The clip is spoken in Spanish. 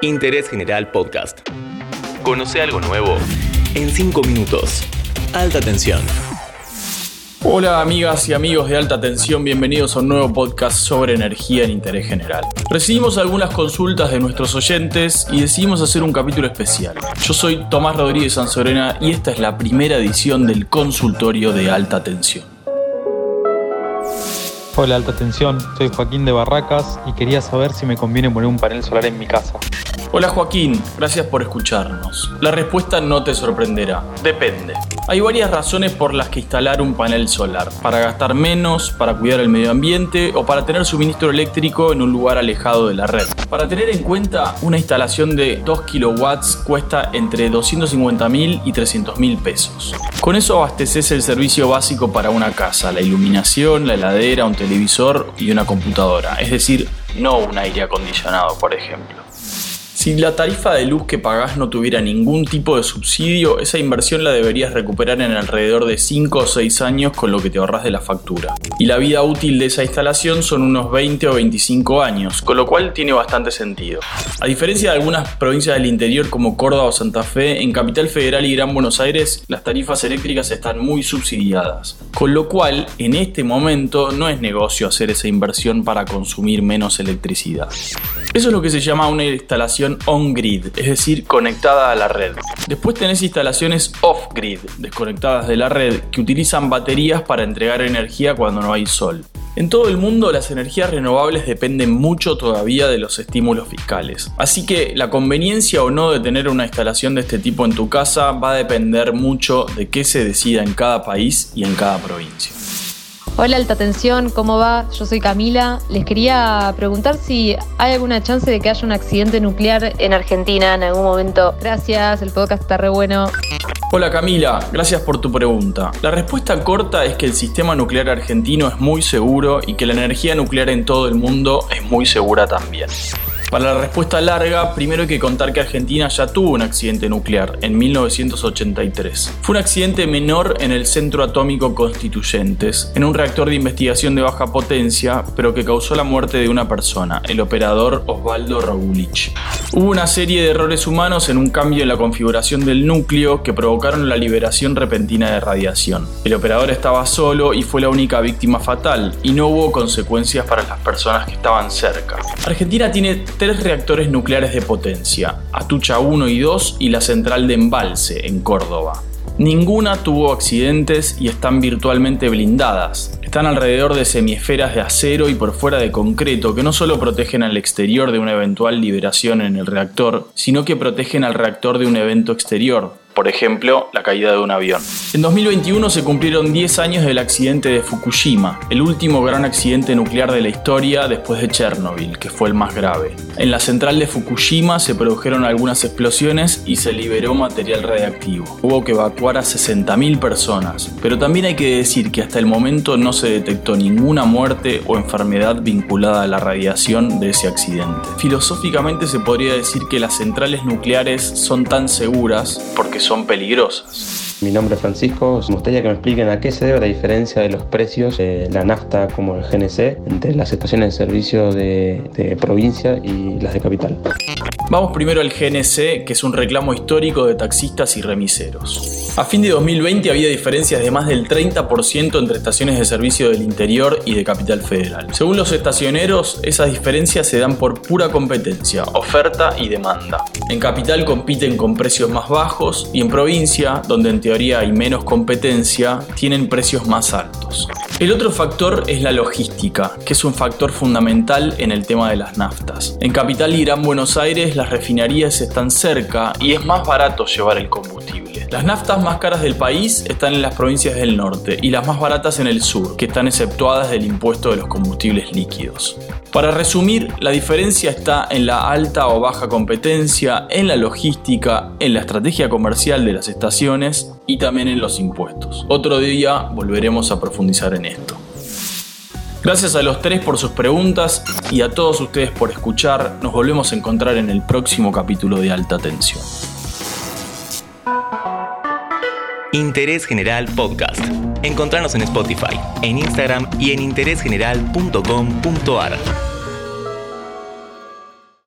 Interés General Podcast. Conoce algo nuevo en 5 minutos. Alta tensión. Hola amigas y amigos de alta tensión, bienvenidos a un nuevo podcast sobre energía en interés general. Recibimos algunas consultas de nuestros oyentes y decidimos hacer un capítulo especial. Yo soy Tomás Rodríguez Sanzorena y esta es la primera edición del consultorio de alta tensión. Hola alta tensión, soy Joaquín de Barracas y quería saber si me conviene poner un panel solar en mi casa. Hola Joaquín, gracias por escucharnos. La respuesta no te sorprenderá. Depende. Hay varias razones por las que instalar un panel solar. Para gastar menos, para cuidar el medio ambiente o para tener suministro eléctrico en un lugar alejado de la red. Para tener en cuenta, una instalación de 2 kilowatts cuesta entre 250 mil y 300 mil pesos. Con eso abasteces el servicio básico para una casa, la iluminación, la heladera, un televisor y una computadora. Es decir, no un aire acondicionado, por ejemplo. Si la tarifa de luz que pagás no tuviera ningún tipo de subsidio, esa inversión la deberías recuperar en alrededor de 5 o 6 años con lo que te ahorras de la factura. Y la vida útil de esa instalación son unos 20 o 25 años, con lo cual tiene bastante sentido. A diferencia de algunas provincias del interior como Córdoba o Santa Fe, en Capital Federal y Gran Buenos Aires las tarifas eléctricas están muy subsidiadas. Con lo cual, en este momento no es negocio hacer esa inversión para consumir menos electricidad. Eso es lo que se llama una instalación on-grid, es decir, conectada a la red. Después tenés instalaciones off-grid, desconectadas de la red, que utilizan baterías para entregar energía cuando no hay sol. En todo el mundo las energías renovables dependen mucho todavía de los estímulos fiscales. Así que la conveniencia o no de tener una instalación de este tipo en tu casa va a depender mucho de qué se decida en cada país y en cada provincia. Hola Alta Tensión, ¿cómo va? Yo soy Camila. Les quería preguntar si hay alguna chance de que haya un accidente nuclear en Argentina en algún momento. Gracias, el podcast está re bueno. Hola Camila, gracias por tu pregunta. La respuesta corta es que el sistema nuclear argentino es muy seguro y que la energía nuclear en todo el mundo es muy segura también. Para la respuesta larga, primero hay que contar que Argentina ya tuvo un accidente nuclear en 1983. Fue un accidente menor en el Centro Atómico Constituyentes, en un reactor de investigación de baja potencia, pero que causó la muerte de una persona, el operador Osvaldo Rogulich. Hubo una serie de errores humanos en un cambio en la configuración del núcleo que provocaron la liberación repentina de radiación. El operador estaba solo y fue la única víctima fatal, y no hubo consecuencias para las personas que estaban cerca. Argentina tiene tres reactores nucleares de potencia, Atucha 1 y 2 y la central de Embalse, en Córdoba. Ninguna tuvo accidentes y están virtualmente blindadas. Están alrededor de semiesferas de acero y por fuera de concreto que no solo protegen al exterior de una eventual liberación en el reactor, sino que protegen al reactor de un evento exterior, por ejemplo, la caída de un avión. En 2021 se cumplieron 10 años del accidente de Fukushima, el último gran accidente nuclear de la historia después de Chernobyl, que fue el más grave. En la central de Fukushima se produjeron algunas explosiones y se liberó material radiactivo. Hubo que evacuar a 60.000 personas, pero también hay que decir que hasta el momento no se detectó ninguna muerte o enfermedad vinculada a la radiación de ese accidente. Filosóficamente se podría decir que las centrales nucleares son tan seguras porque son peligrosas. Mi nombre es Francisco. Me gustaría que me expliquen a qué se debe la diferencia de los precios de la nafta como el GNC entre las estaciones de servicio de, de provincia y las de capital. Vamos primero al GNC, que es un reclamo histórico de taxistas y remiseros. A fin de 2020 había diferencias de más del 30% entre estaciones de servicio del interior y de Capital Federal. Según los estacioneros, esas diferencias se dan por pura competencia, oferta y demanda. En Capital compiten con precios más bajos y en provincia, donde en teoría hay menos competencia, tienen precios más altos. El otro factor es la logística, que es un factor fundamental en el tema de las naftas. En Capital y Gran Buenos Las refinerías están cerca y es más barato llevar el combustible. Las naftas más caras del país están en las provincias del norte y las más baratas en el sur, que están exceptuadas del impuesto de los combustibles líquidos. Para resumir, la diferencia está en la alta o baja competencia, en la logística, en la estrategia comercial de las estaciones y también en los impuestos. Otro día volveremos a profundizar en esto. Gracias a los tres por sus preguntas y a todos ustedes por escuchar. Nos volvemos a encontrar en el próximo capítulo de Alta Tensión. Interés General Podcast. Encontrarnos en Spotify, en Instagram y en interésgeneral.com.ar.